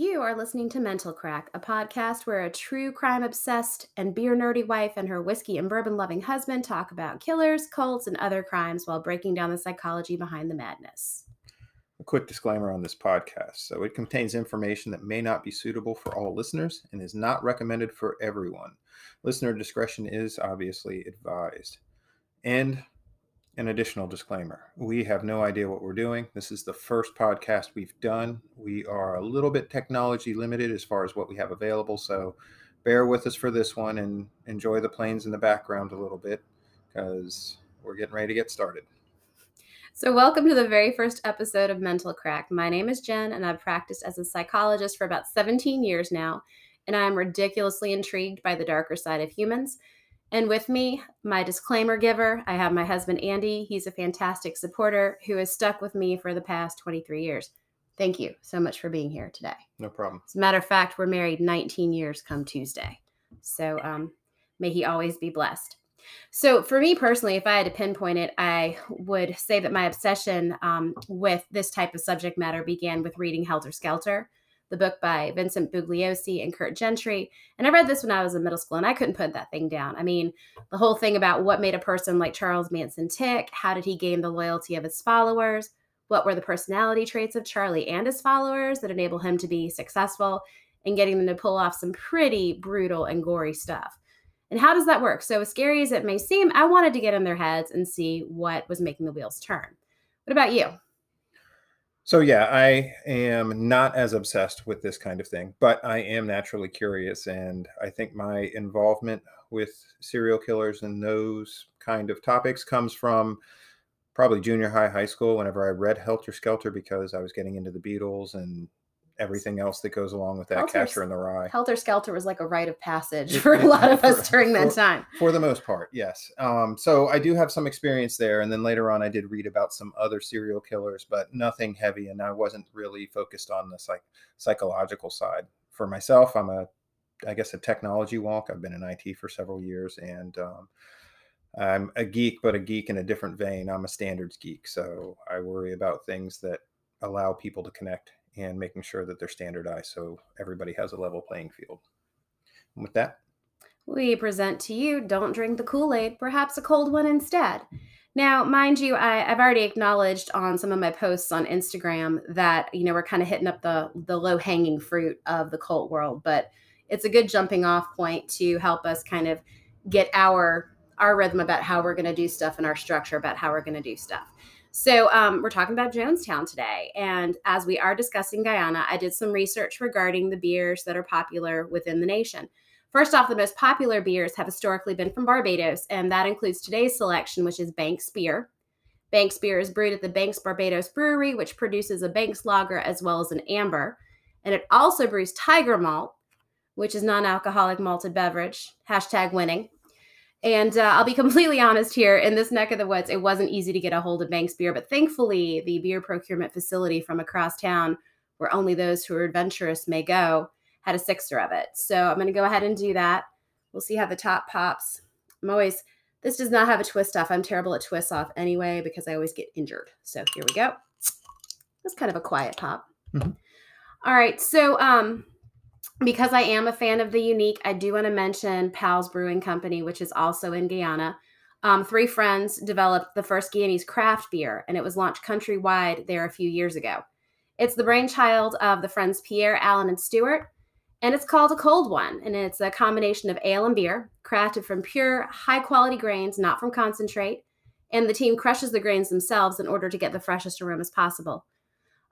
You are listening to Mental Craic, a podcast where a true crime obsessed and beer nerdy wife and her whiskey and bourbon loving husband talk about killers, cults, and other crimes while breaking down the psychology behind the madness. A quick disclaimer on this podcast. So, it contains information that may not be suitable for all listeners and is not recommended for everyone. Listener discretion is obviously advised. And an additional disclaimer we have no idea what we're doing. This is the first podcast we've done. We are a little bit technology limited as far as what we have available. So bear with us for this one and enjoy the planes in the background a little bit because we're getting ready to get started. So, welcome to the very first episode of Mental Craic. My name is Jen, and I've practiced as a psychologist for about 17 years now, and I'm ridiculously intrigued by the darker side of humans. And with me, my disclaimer giver, I have my husband Andy. He's a fantastic supporter who has stuck with me for the past 23 years. Thank you so much for being here today. No problem. As a matter of fact, we're married 19 years come Tuesday. So um, may he always be blessed. So, for me personally, if I had to pinpoint it, I would say that my obsession um, with this type of subject matter began with reading Helter Skelter the book by Vincent Bugliosi and Kurt Gentry. And I read this when I was in middle school and I couldn't put that thing down. I mean, the whole thing about what made a person like Charles Manson tick, how did he gain the loyalty of his followers, what were the personality traits of Charlie and his followers that enable him to be successful, and getting them to pull off some pretty brutal and gory stuff. And how does that work? So, as scary as it may seem, I wanted to get in their heads and see what was making the wheels turn. What about you? So yeah, I am not as obsessed with this kind of thing, but I am naturally curious, and I think my involvement with serial killers and those kind of topics comes from probably junior high, high school. Whenever I read Helter Skelter, because I was getting into the Beatles and everything else that goes along with that Helter, catcher in the rye. Helter Skelter was like a rite of passage for a lot of us during that for, time. For the most part, yes. Um, so I do have some experience there. And then later on, I did read about some other serial killers, but nothing heavy. And I wasn't really focused on the psych- psychological side. For myself, I'm a, I guess, a technology walk. I've been in IT for several years and, um, I'm a geek, but a geek in a different vein. I'm a standards geek. So I worry about things that allow people to connect and making sure that they're standardized so everybody has a level playing field. And with that, we present to you Don't Drink the Kool Aid, perhaps a cold one instead. Now, mind you, I, have already acknowledged on some of my posts on Instagram that, you know, we're kind of hitting up the, the low hanging fruit of the cult world, but it's a good jumping off point to help us kind of get our our rhythm about how we're going to do stuff and our structure about how we're going to do stuff. So, um, we're talking about Jonestown today. And as we are discussing Guyana, I did some research regarding the beers that are popular within the nation. First off, the most popular beers have historically been from Barbados, and that includes today's selection, which is Banks Beer. Banks Beer is brewed at the Banks Barbados Brewery, which produces a Banks lager as well as an amber. And it also brews Tiger Malt, which is non alcoholic malted beverage. Hashtag winning. And uh, I'll be completely honest here in this neck of the woods, it wasn't easy to get a hold of Banks beer, but thankfully, the beer procurement facility from across town, where only those who are adventurous may go, had a sixer of it. So I'm going to go ahead and do that. We'll see how the top pops. I'm always, this does not have a twist off. I'm terrible at twist off anyway because I always get injured. So here we go. That's kind of a quiet pop. Mm-hmm. All right. So, um, because I am a fan of the unique, I do want to mention Pal's Brewing Company, which is also in Guyana. Um, three friends developed the first Guyanese craft beer, and it was launched countrywide there a few years ago. It's the brainchild of the friends Pierre, Allen, and Stewart, and it's called a cold one. And it's a combination of ale and beer, crafted from pure, high quality grains, not from concentrate. And the team crushes the grains themselves in order to get the freshest aromas possible.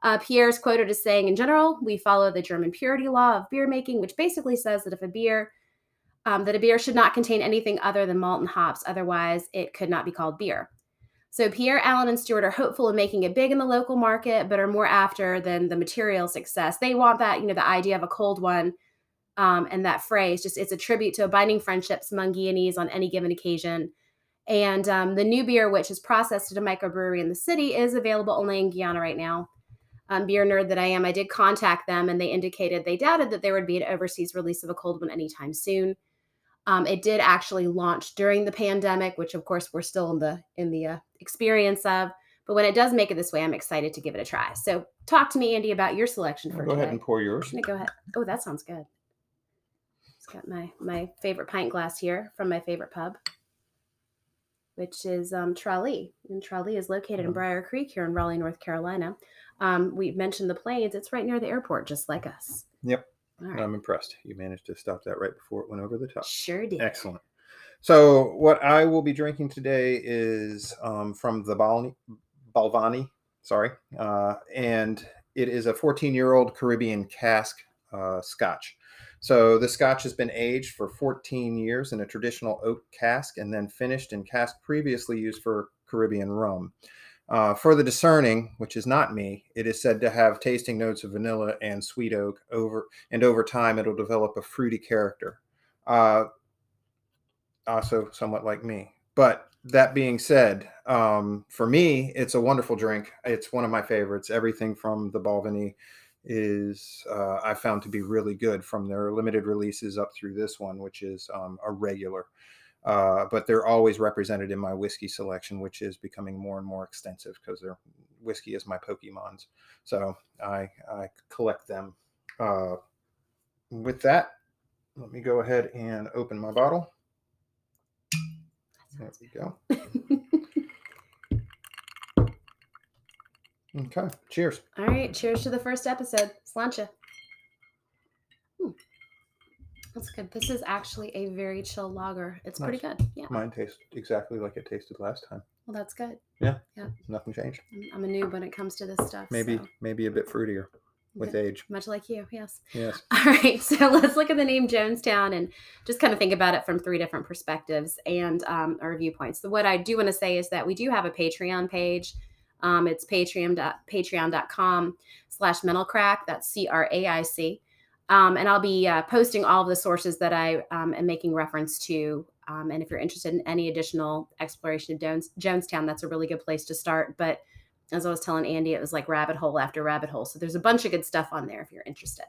Uh, Pierre is quoted as saying, in general, we follow the German purity law of beer making, which basically says that if a beer, um, that a beer should not contain anything other than malt and hops, otherwise it could not be called beer. So Pierre, Allen, and Stewart are hopeful of making it big in the local market, but are more after than the material success. They want that, you know, the idea of a cold one um, and that phrase, just it's a tribute to abiding friendships among Guyanese on any given occasion. And um, the new beer, which is processed at a microbrewery in the city, is available only in Guyana right now um, beer nerd that I am, I did contact them and they indicated they doubted that there would be an overseas release of a cold one anytime soon. Um, it did actually launch during the pandemic, which of course we're still in the in the uh, experience of, But when it does make it this way, I'm excited to give it a try. So talk to me, Andy, about your selection for Go today. ahead and pour yours. Go ahead. Oh, that sounds good. It's got my my favorite pint glass here from my favorite pub, which is um, Tralee. And Tralee is located in Mhm. Brier Creek here in Raleigh, North Carolina. Um, we mentioned the planes. It's right near the airport, just like us. Yep. All right. I'm impressed. You managed to stop that right before it went over the top. sure did. Excellent. So, what I will be drinking today is um, from the Balni, Balvenie, sorry, uh, and it is a 14 year old Caribbean cask uh, scotch. So, the scotch has been aged for 14 years in a traditional oak cask and then finished in cask previously used for Caribbean rum. Uh, for the discerning, which is not me, it is said to have tasting notes of vanilla and sweet oak over, and over time it'll develop a fruity character. Uh, also somewhat like me. But that being said, um, for me, it's a wonderful drink. It's one of my favorites. Everything from the Balvenie is uh, I found to be really good from their limited releases up through this one, which is um, a regular. Uh, but they're always represented in my whiskey selection, which is becoming more and more extensive because their whiskey is my Pokemons. So I, I collect them. Uh, with that, let me go ahead and open my bottle. There we go. Okay. Cheers. All right. Cheers to the first episode. Sláinte. That's good. This is actually a very chill lager. It's pretty good. Yeah. Mine tastes exactly like it tasted last time. Well, that's good. Yeah. Yeah. Nothing changed. I'm- I'm a noob when it comes to this stuff. Maybe so- maybe a bit fruitier with Yeah, age. Much like you. Yes. Yes. All right, so let's look at the name Jonestown and just kind of think about it from three different perspectives and um, our viewpoints. So, what I do want to say is that we do have a Patreon page. Um, it's patreon patreon.com slash mental craic. That's C R A I C. Um, and I'll be uh, posting all of the sources that I um, am making reference to. Um, and if you're interested in any additional exploration of Jones, Jonestown, that's a really good place to start. But as I was telling Andy, it was like rabbit hole after rabbit hole. So there's a bunch of good stuff on there if you're interested.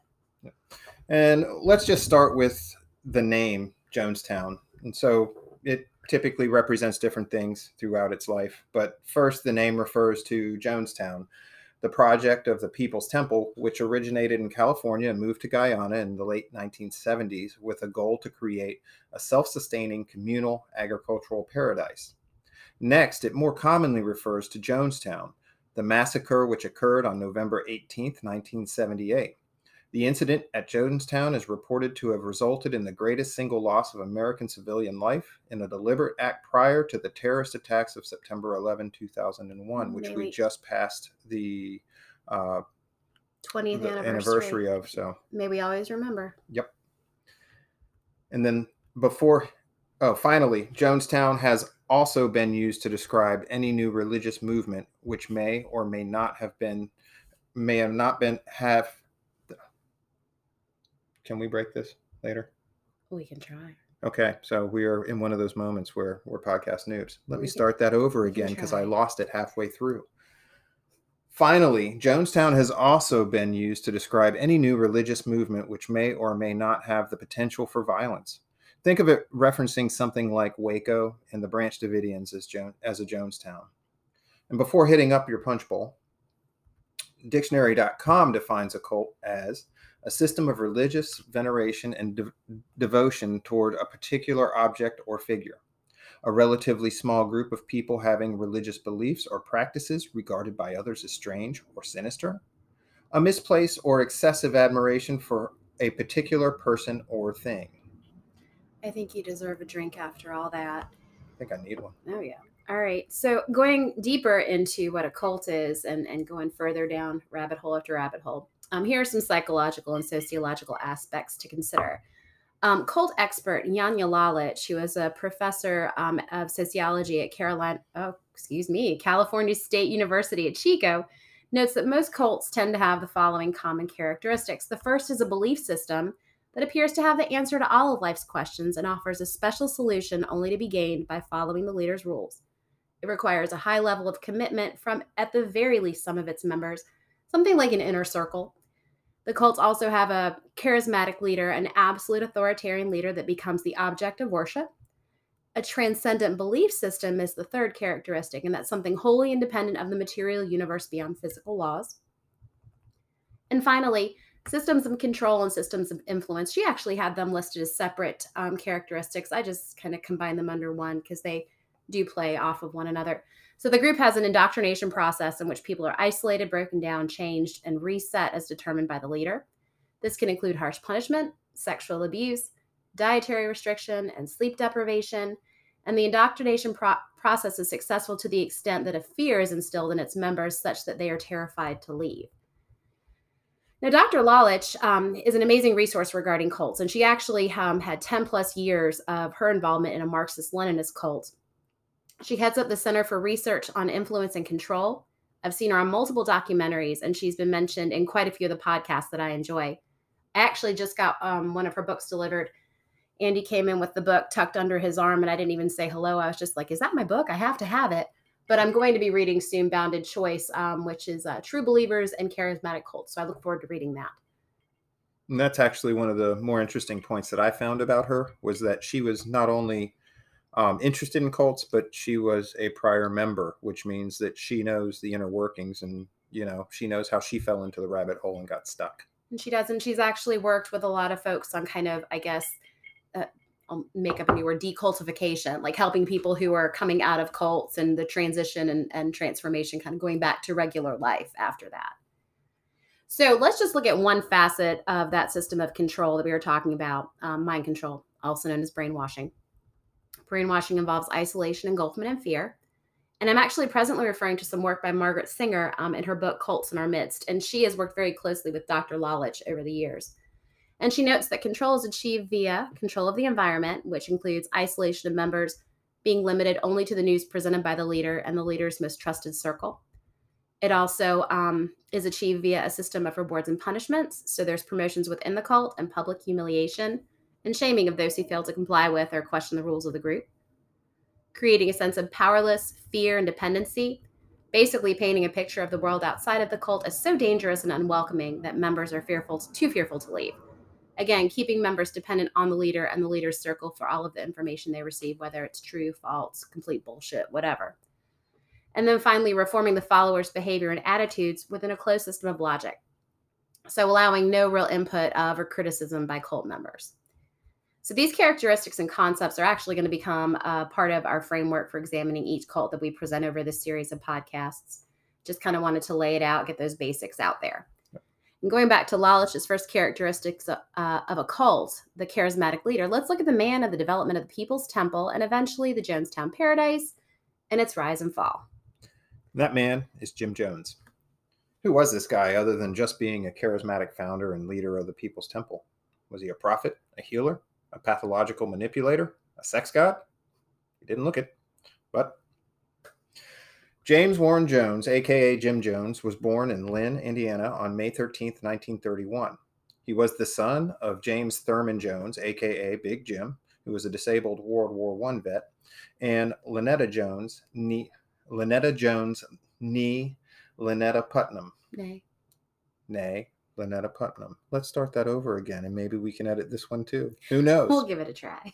And let's just start with the name Jonestown. And so it typically represents different things throughout its life. But first, the name refers to Jonestown, the project of the People's Temple, which originated in California and moved to Guyana in the late 1970s with a goal to create a self sustaining communal agricultural paradise. Next, it more commonly refers to Jonestown, the massacre which occurred on November 18, 1978. The incident at Jonestown is reported to have resulted in the greatest single loss of American civilian life in a deliberate act prior to the terrorist attacks of September 11, 2001, which we just passed the, uh, 20th the anniversary. anniversary of. So, May we always remember. Yep. And then before, oh, finally, Jonestown has also been used to describe any new religious movement which may or may not have been, may have not been, have. Can we break this later? We can try. Okay, so we are in one of those moments where we're podcast noobs. Let We me can- start that over again because I lost it halfway through. Finally, Jonestown has also been used to describe any new religious movement which may or may not have the potential for violence. Think of it referencing something like Waco and the Branch Davidians as, jo- as a Jonestown. And before hitting up your punch bowl, dictionary.com defines a cult as a system of religious veneration and de- devotion toward a particular object or figure. A relatively small group of people having religious beliefs or practices regarded by others as strange or sinister. A misplaced or excessive admiration for a particular person or thing. I think you deserve a drink after all that. I think I need one. Oh yeah. All right. So going deeper into what a cult is and, and going further down rabbit hole after rabbit hole, um, here are some psychological and sociological aspects to consider. Um, cult expert Janja Lalich, who is a professor um, of sociology at Caroline, oh, excuse me, California State University at Chico, notes that most cults tend to have the following common characteristics. The first is a belief system that appears to have the answer to all of life's questions and offers a special solution only to be gained by following the leader's rules. It requires a high level of commitment from, at the very least, some of its members, something like an inner circle. The cults also have a charismatic leader, an absolute authoritarian leader that becomes the object of worship. A transcendent belief system is the third characteristic, and that's something wholly independent of the material universe beyond physical laws. And finally, systems of control and systems of influence. She actually had them listed as separate um, characteristics. I just kind of combine them under one because they do play off of one another. So the group has an indoctrination process in which people are isolated, broken down, changed, and reset as determined by the leader. This can include harsh punishment, sexual abuse, dietary restriction, and sleep deprivation, and the indoctrination pro- process is successful to the extent that a fear is instilled in its members such that they are terrified to leave. Now, Dr. Lalich um, is an amazing resource regarding cults, and she actually um, had 10 plus years of her involvement in a Marxist Leninist cult. She heads up the Center for Research on Influence and Control. I've seen her on multiple documentaries, and she's been mentioned in quite a few of the podcasts that I enjoy. I actually just got um, one of her books delivered Andy came in with the book tucked under his arm, and I didn't even say hello. I was just like, "Is that my book? I have to have it." But I'm going to be reading soon Bounded Choice, um, which is uh, True Believers and Charismatic Cults. So I look forward to reading that. And that's actually one of the more interesting points that I found about her was that she was not only um, interested in cults, but she was a prior member, which means that she knows the inner workings and you know she knows how she fell into the rabbit hole and got stuck. And she does, and she's actually worked with a lot of folks on kind of, I guess, uh, I'll make up a new word, decultification, like helping people who are coming out of cults and the transition and, and transformation, kind of going back to regular life after that. So let's just look at one facet of that system of control that we were talking about um, mind control, also known as brainwashing. Brainwashing involves isolation, engulfment, and fear. And I'm actually presently referring to some work by Margaret Singer um, in her book Cults in Our Midst. And she has worked very closely with Dr. Lalich over the years. And she notes that control is achieved via control of the environment, which includes isolation of members being limited only to the news presented by the leader and the leader's most trusted circle. It also um, is achieved via a system of rewards and punishments. So there's promotions within the cult and public humiliation and shaming of those who fail to comply with or question the rules of the group. Creating a sense of powerless fear and dependency, basically painting a picture of the world outside of the cult as so dangerous and unwelcoming that members are fearful, too fearful to leave. Again, keeping members dependent on the leader and the leader's circle for all of the information they receive, whether it's true, false, complete bullshit, whatever. And then finally, reforming the followers' behavior and attitudes within a closed system of logic. So, allowing no real input of or criticism by cult members. So, these characteristics and concepts are actually going to become a part of our framework for examining each cult that we present over this series of podcasts. Just kind of wanted to lay it out, get those basics out there. And going back to Lalich's first characteristics uh, of a cult, the charismatic leader, let's look at the man of the development of the People's Temple and eventually the Jonestown Paradise and its rise and fall. That man is Jim Jones. Who was this guy other than just being a charismatic founder and leader of the People's Temple? Was he a prophet, a healer, a pathological manipulator, a sex god? He didn't look it, but James Warren Jones, aka Jim Jones, was born in Lynn, Indiana on May 13, 1931. He was the son of James Thurman Jones, aka Big Jim, who was a disabled World War I vet, and Lynetta Jones, nee, Lynetta Jones, nee Lynetta Putnam. Nay. Nay, Lynetta Putnam. Let's start that over again, and maybe we can edit this one too. Who knows? We'll give it a try.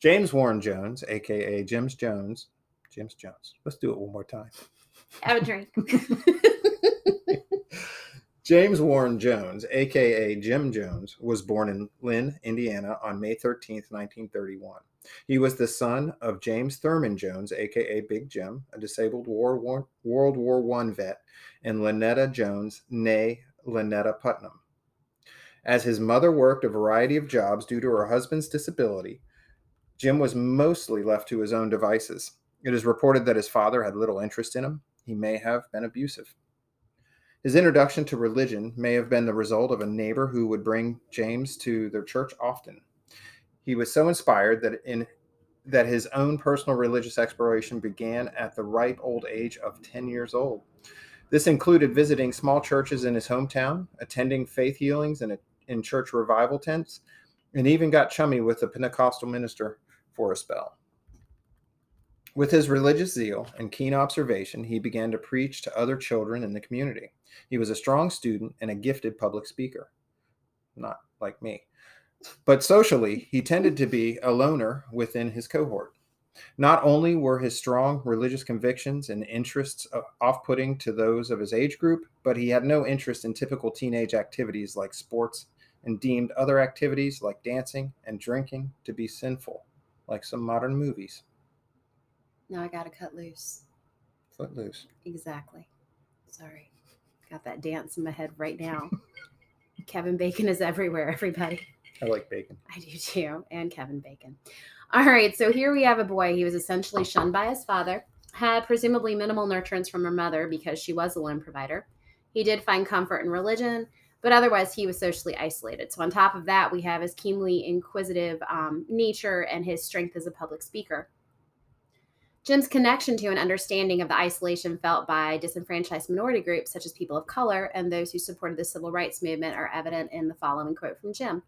James Warren Jones, aka Jims Jones, James Jones. Let's do it one more time. Have a drink. James Warren Jones, aka Jim Jones, was born in Lynn, Indiana on May 13, 1931. He was the son of James Thurman Jones, aka Big Jim, a disabled War, War, World War I vet, and Lynetta Jones, née Lynetta Putnam. As his mother worked a variety of jobs due to her husband's disability, Jim was mostly left to his own devices. It is reported that his father had little interest in him. He may have been abusive. His introduction to religion may have been the result of a neighbor who would bring James to their church often. He was so inspired that in that his own personal religious exploration began at the ripe old age of 10 years old. This included visiting small churches in his hometown, attending faith healings in, church revival tents, and even got chummy with a Pentecostal minister for a spell. With his religious zeal and keen observation, he began to preach to other children in the community. He was a strong student and a gifted public speaker. Not like me. But socially, he tended to be a loner within his cohort. Not only were his strong religious convictions and interests uh, off putting to those of his age group, but he had no interest in typical teenage activities like sports and deemed other activities like dancing and drinking to be sinful, like some modern movies. Now I gotta cut loose. Cut loose. Exactly. Sorry. Got that dance in my head right now. Kevin Bacon is everywhere, everybody. I like bacon. I do too, and Kevin Bacon. All right, so here we have a boy. He was essentially shunned by his father, had presumably minimal nurturance from her mother because she was a lone provider. He did find comfort in religion, but otherwise he was socially isolated. So, on top of that, we have his keenly inquisitive um, nature and his strength as a public speaker. Jim's connection to and understanding of the isolation felt by disenfranchised minority groups, such as people of color and those who supported the civil rights movement, are evident in the following quote from Jim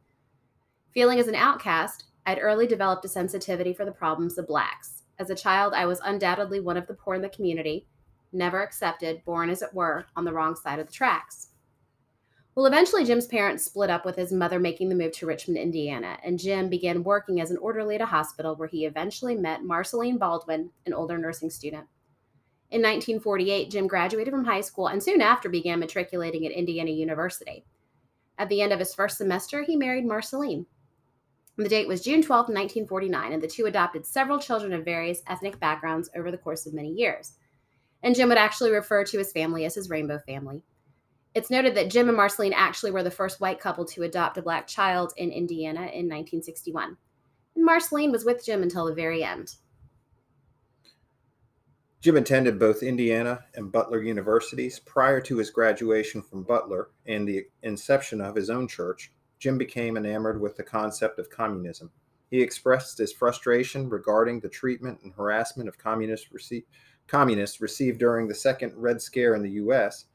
Feeling as an outcast, I'd early developed a sensitivity for the problems of blacks. As a child, I was undoubtedly one of the poor in the community, never accepted, born as it were, on the wrong side of the tracks. Well, eventually, Jim's parents split up with his mother making the move to Richmond, Indiana, and Jim began working as an orderly at a hospital where he eventually met Marceline Baldwin, an older nursing student. In 1948, Jim graduated from high school and soon after began matriculating at Indiana University. At the end of his first semester, he married Marceline. The date was June 12, 1949, and the two adopted several children of various ethnic backgrounds over the course of many years. And Jim would actually refer to his family as his rainbow family. It's noted that Jim and Marceline actually were the first white couple to adopt a black child in Indiana in 1961. And Marceline was with Jim until the very end. Jim attended both Indiana and Butler universities. Prior to his graduation from Butler and the inception of his own church, Jim became enamored with the concept of communism. He expressed his frustration regarding the treatment and harassment of communists, rece- communists received during the Second Red Scare in the U.S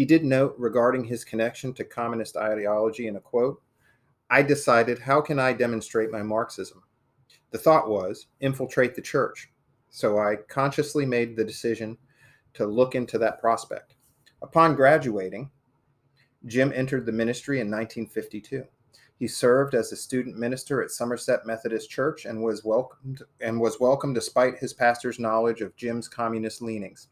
he did note regarding his connection to communist ideology in a quote I decided, how can I demonstrate my Marxism? The thought was infiltrate the church. So I consciously made the decision to look into that prospect. Upon graduating, Jim entered the ministry in 1952. He served as a student minister at Somerset Methodist Church and was welcomed and was welcomed despite his pastor's knowledge of Jim's communist leanings.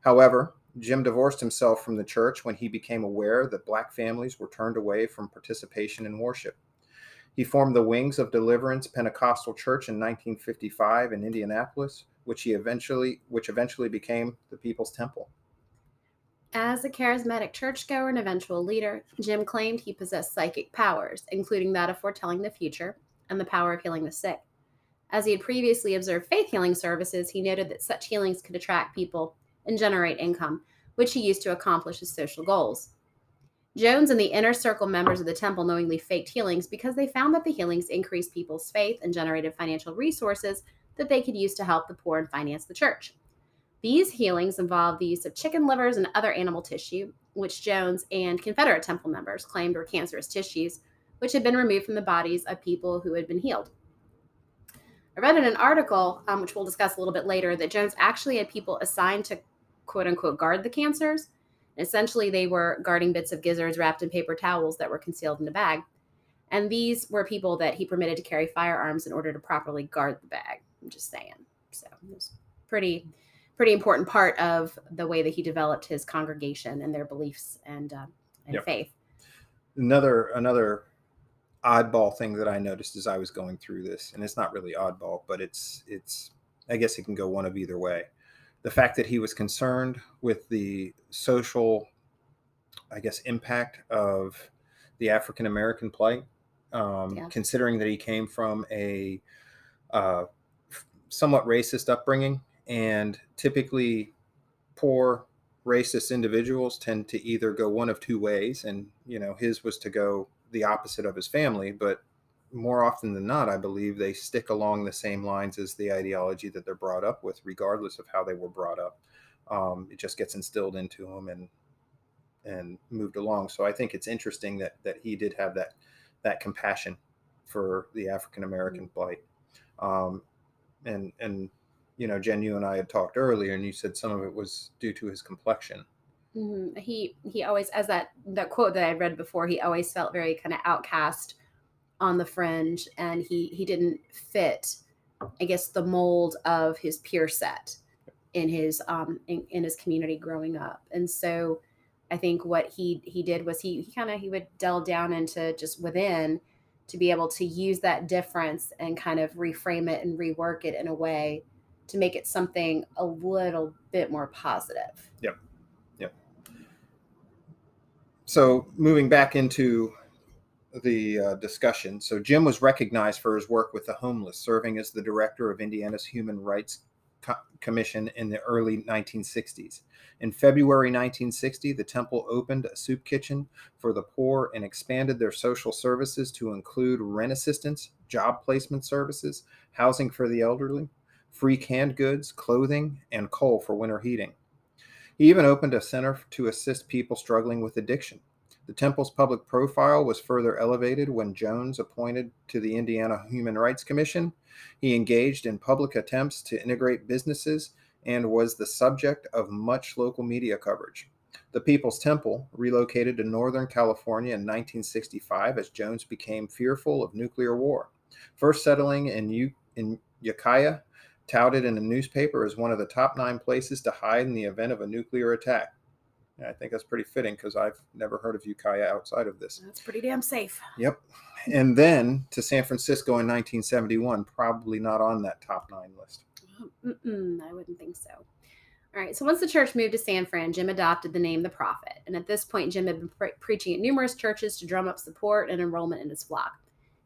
However, Jim divorced himself from the church when he became aware that black families were turned away from participation in worship. He formed the Wings of Deliverance Pentecostal Church in 1955 in Indianapolis, which he eventually which eventually became the People's Temple. As a charismatic churchgoer and eventual leader, Jim claimed he possessed psychic powers, including that of foretelling the future and the power of healing the sick. As he had previously observed faith healing services, he noted that such healings could attract people and generate income, which he used to accomplish his social goals. Jones and the inner circle members of the temple knowingly faked healings because they found that the healings increased people's faith and generated financial resources that they could use to help the poor and finance the church. These healings involved the use of chicken livers and other animal tissue, which Jones and Confederate temple members claimed were cancerous tissues, which had been removed from the bodies of people who had been healed. I read in an article, um, which we'll discuss a little bit later, that Jones actually had people assigned to quote unquote guard the cancers. And essentially, they were guarding bits of gizzards wrapped in paper towels that were concealed in a bag. And these were people that he permitted to carry firearms in order to properly guard the bag. I'm just saying. So it was pretty, pretty important part of the way that he developed his congregation and their beliefs and uh, and yep. faith. Another another oddball thing that I noticed as I was going through this, and it's not really oddball, but it's it's I guess it can go one of either way the fact that he was concerned with the social, I guess, impact of the African American plight, um, yeah. considering that he came from a uh, somewhat racist upbringing, and typically poor racist individuals tend to either go one of two ways, and you know his was to go the opposite of his family, but more often than not, I believe they stick along the same lines as the ideology that they're brought up with, regardless of how they were brought up. Um, it just gets instilled into them and and moved along. So I think it's interesting that that he did have that that compassion for the African American mm-hmm. plight. Um, and and you know, Jen, you and I had talked earlier, and you said some of it was due to his complexion. Mm-hmm. He he always, as that that quote that I read before, he always felt very kind of outcast on the fringe and he he didn't fit I guess, the mold of his peer set in his um in, in his community growing up. And so I think what he he did was he he kind of he would delve down into just within to be able to use that difference and kind of reframe it and rework it in a way to make it something a little bit more positive. Yep. Yep. So moving back into the uh, discussion. So Jim was recognized for his work with the homeless, serving as the director of Indiana's Human Rights Co- Commission in the early 1960s. In February 1960, the temple opened a soup kitchen for the poor and expanded their social services to include rent assistance, job placement services, housing for the elderly, free canned goods, clothing, and coal for winter heating. He even opened a center to assist people struggling with addiction. The temple's public profile was further elevated when Jones appointed to the Indiana Human Rights Commission. He engaged in public attempts to integrate businesses and was the subject of much local media coverage. The People's Temple relocated to Northern California in 1965 as Jones became fearful of nuclear war. First settling in, U- in Ukiah, touted in a newspaper as one of the top nine places to hide in the event of a nuclear attack. And I think that's pretty fitting because I've never heard of Ukiah outside of this. That's pretty damn safe. Yep. And then to San Francisco in 1971, probably not on that top nine list. Oh, mm-mm, I wouldn't think so. All right. So once the church moved to San Fran, Jim adopted the name the Prophet. And at this point, Jim had been pre- preaching at numerous churches to drum up support and enrollment in his flock.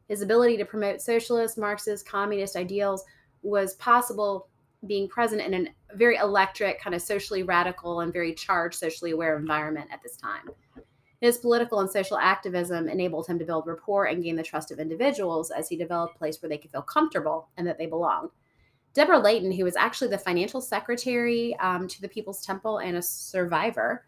His ability to promote socialist, Marxist, communist ideals was possible being present in a very electric, kind of socially radical, and very charged, socially aware environment at this time. His political and social activism enabled him to build rapport and gain the trust of individuals as he developed a place where they could feel comfortable and that they belonged. Deborah Layton, who was actually the financial secretary um, to the People's Temple and a survivor,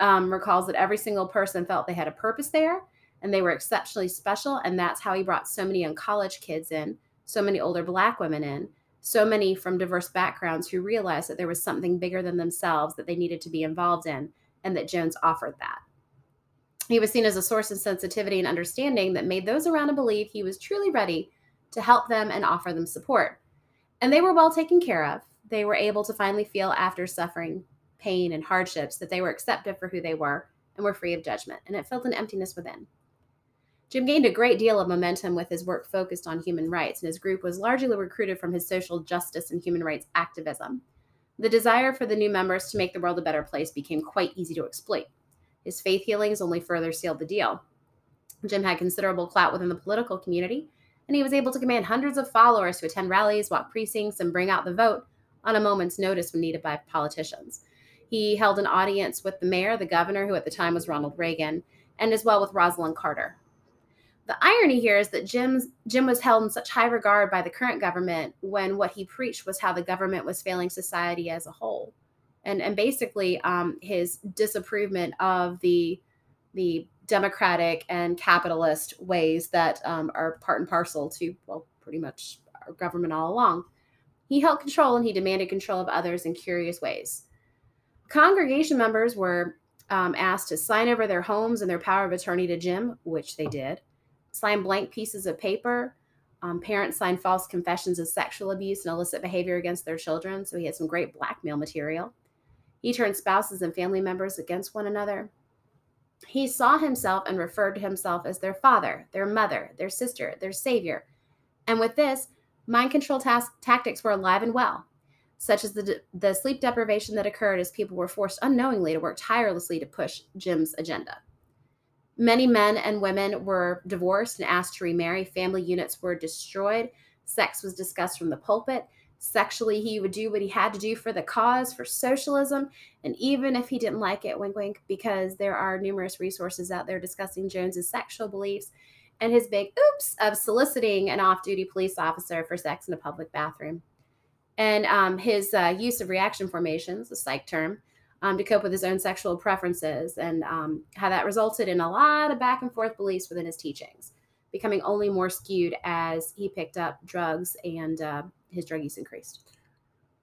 um, recalls that every single person felt they had a purpose there and they were exceptionally special. And that's how he brought so many young college kids in, so many older Black women in, so many from diverse backgrounds who realized that there was something bigger than themselves that they needed to be involved in, and that Jones offered that. He was seen as a source of sensitivity and understanding that made those around him believe he was truly ready to help them and offer them support. And they were well taken care of. They were able to finally feel, after suffering pain and hardships, that they were accepted for who they were and were free of judgment. And it filled an emptiness within. Jim gained a great deal of momentum with his work focused on human rights, and his group was largely recruited from his social justice and human rights activism. The desire for the new members to make the world a better place became quite easy to exploit. His faith healings only further sealed the deal. Jim had considerable clout within the political community, and he was able to command hundreds of followers to attend rallies, walk precincts, and bring out the vote on a moment's notice when needed by politicians. He held an audience with the mayor, the governor, who at the time was Ronald Reagan, and as well with Rosalynn Carter, the irony here is that Jim's, Jim was held in such high regard by the current government when what he preached was how the government was failing society as a whole. And, and basically, um, his disapproval of the, the democratic and capitalist ways that um, are part and parcel to, well, pretty much our government all along. He held control and he demanded control of others in curious ways. Congregation members were um, asked to sign over their homes and their power of attorney to Jim, which they did sign blank pieces of paper. Um, parents signed false confessions of sexual abuse and illicit behavior against their children. So he had some great blackmail material. He turned spouses and family members against one another. He saw himself and referred to himself as their father, their mother, their sister, their savior. And with this, mind control tas- tactics were alive and well, such as the, the sleep deprivation that occurred as people were forced unknowingly to work tirelessly to push Jim's agenda. Many men and women were divorced and asked to remarry. Family units were destroyed. Sex was discussed from the pulpit. Sexually, he would do what he had to do for the cause, for socialism. And even if he didn't like it, wink, wink, because there are numerous resources out there discussing Jones's sexual beliefs and his big oops of soliciting an off duty police officer for sex in a public bathroom. And um, his uh, use of reaction formations, a psych term, um, to cope with his own sexual preferences and um, how that resulted in a lot of back and forth beliefs within his teachings, becoming only more skewed as he picked up drugs and uh, his drug use increased.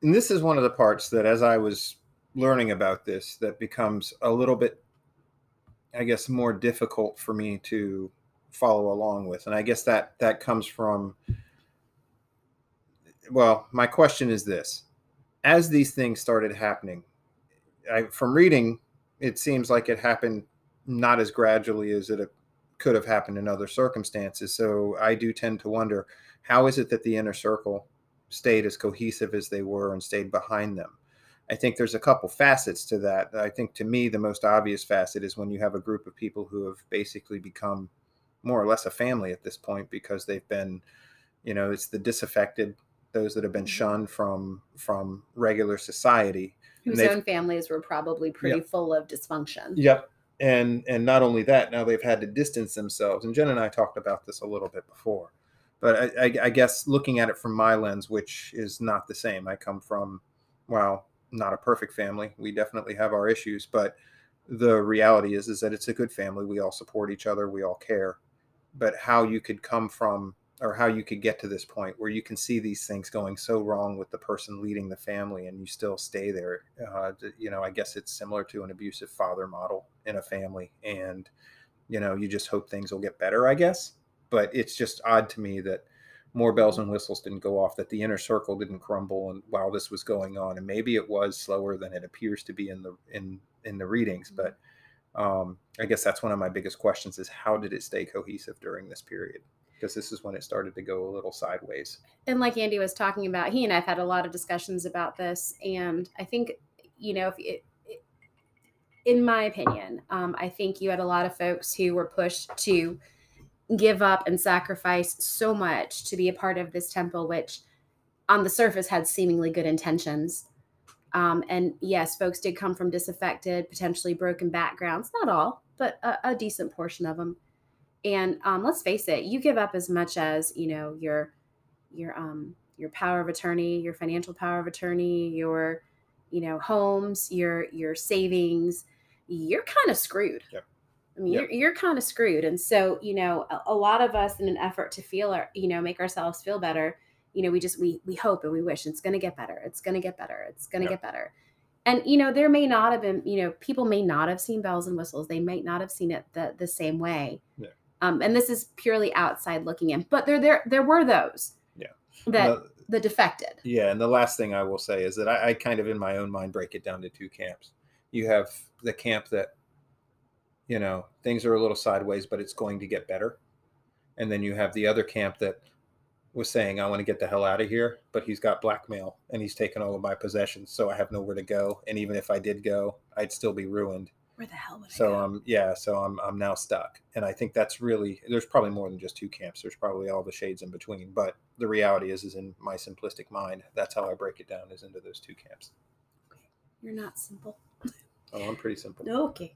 And this is one of the parts that, as I was learning about this, that becomes a little bit, I guess, more difficult for me to follow along with. And I guess that that comes from well, my question is this: as these things started happening, I, from reading, it seems like it happened not as gradually as it could have happened in other circumstances. So I do tend to wonder how is it that the inner circle stayed as cohesive as they were and stayed behind them? I think there's a couple facets to that. I think to me, the most obvious facet is when you have a group of people who have basically become more or less a family at this point because they've been, you know, it's the disaffected, those that have been mm-hmm. shunned from from regular society. Whose own families were probably pretty yep. full of dysfunction. Yep. And and not only that, now they've had to distance themselves. And Jen and I talked about this a little bit before, but I, I, I guess looking at it from my lens, which is not the same. I come from, well, not a perfect family. We definitely have our issues, but the reality is is that it's a good family. We all support each other. We all care. But how you could come from or how you could get to this point where you can see these things going so wrong with the person leading the family and you still stay there. Uh, you know i guess it's similar to an abusive father model in a family and you know you just hope things will get better i guess. But it's just odd to me that more bells and whistles didn't go off, that the inner circle didn't crumble, and while this was going on, and maybe it was slower than it appears to be in the in in the readings, but um, I guess that's one of my biggest questions: is how did it stay cohesive during this period? Because this is when it started to go a little sideways. And like Andy was talking about, he and I've had a lot of discussions about this, and I think you know if it, in my opinion, um, I think you had a lot of folks who were pushed to give up and sacrifice so much to be a part of this temple, which on the surface had seemingly good intentions. Um, and yes, folks did come from disaffected, potentially broken backgrounds. Not all, but a, a decent portion of them. And um, let's face it, you give up as much as you know your your um, your power of attorney, your financial power of attorney, your you know homes, your your savings. You're kind of screwed. Yep. I mean, yep. you're, you're kind of screwed. And so, you know, a, a, lot of us in an effort to feel our, you know, make ourselves feel better, you know, we just, we, we hope and we wish it's going to get better. It's going to get better. It's going to yep. get better. And, you know, there may not have been, you know, people may not have seen bells and whistles. They might not have seen it the, the same way. Yeah. Um, and this is purely outside looking in, but there, there, there were those yeah. that the, the defected. Yeah. And the last thing I will say is that I, I kind of in my own mind break it down to two camps. You have the camp that you know things are a little sideways but it's going to get better and then you have the other camp that was saying i want to get the hell out of here but he's got blackmail and he's taken all of my possessions so i have nowhere to go and even if i did go i'd still be ruined where the hell would so I um yeah so i'm i'm now stuck and i think that's really there's probably more than just two camps there's probably all the shades in between but the reality is is in my simplistic mind that's how i break it down is into those two camps you're not simple oh i'm pretty simple okay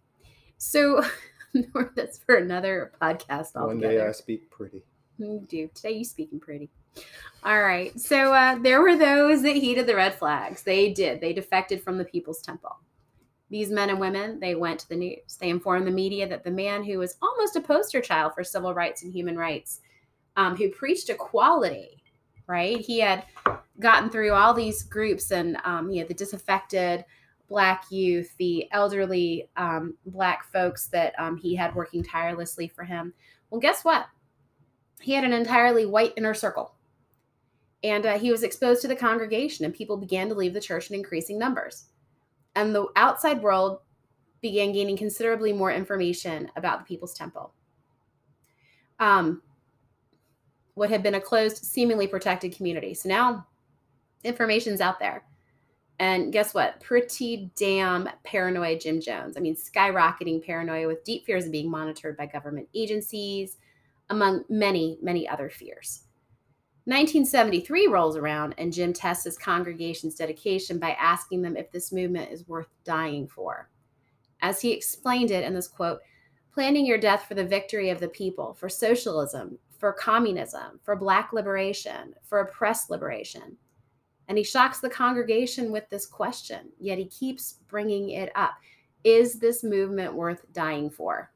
so that's for another podcast altogether. One day I speak pretty. You do. Today you speaking pretty. All right. So uh, there were those that heeded the red flags. They did. They defected from the People's Temple. These men and women, they went to the news. They informed the media that the man who was almost a poster child for civil rights and human rights, um, who preached equality, right? He had gotten through all these groups and um, you know the disaffected, black youth, the elderly um, black folks that um, he had working tirelessly for him. Well, guess what? He had an entirely white inner circle. And uh, he was exposed to the congregation, and people began to leave the church in increasing numbers. And the outside world began gaining considerably more information about the People's Temple. Um, what had been a closed, seemingly protected community. So now information's out there. And guess what? Pretty damn paranoid Jim Jones. I mean, skyrocketing paranoia with deep fears of being monitored by government agencies, among many, many other fears. 1973 rolls around, and Jim tests his congregation's dedication by asking them if this movement is worth dying for. As he explained it in this quote, planning your death for the victory of the people, for socialism, for communism, for black liberation, for oppressed liberation. And he shocks the congregation with this question, yet he keeps bringing it up Is this movement worth dying for?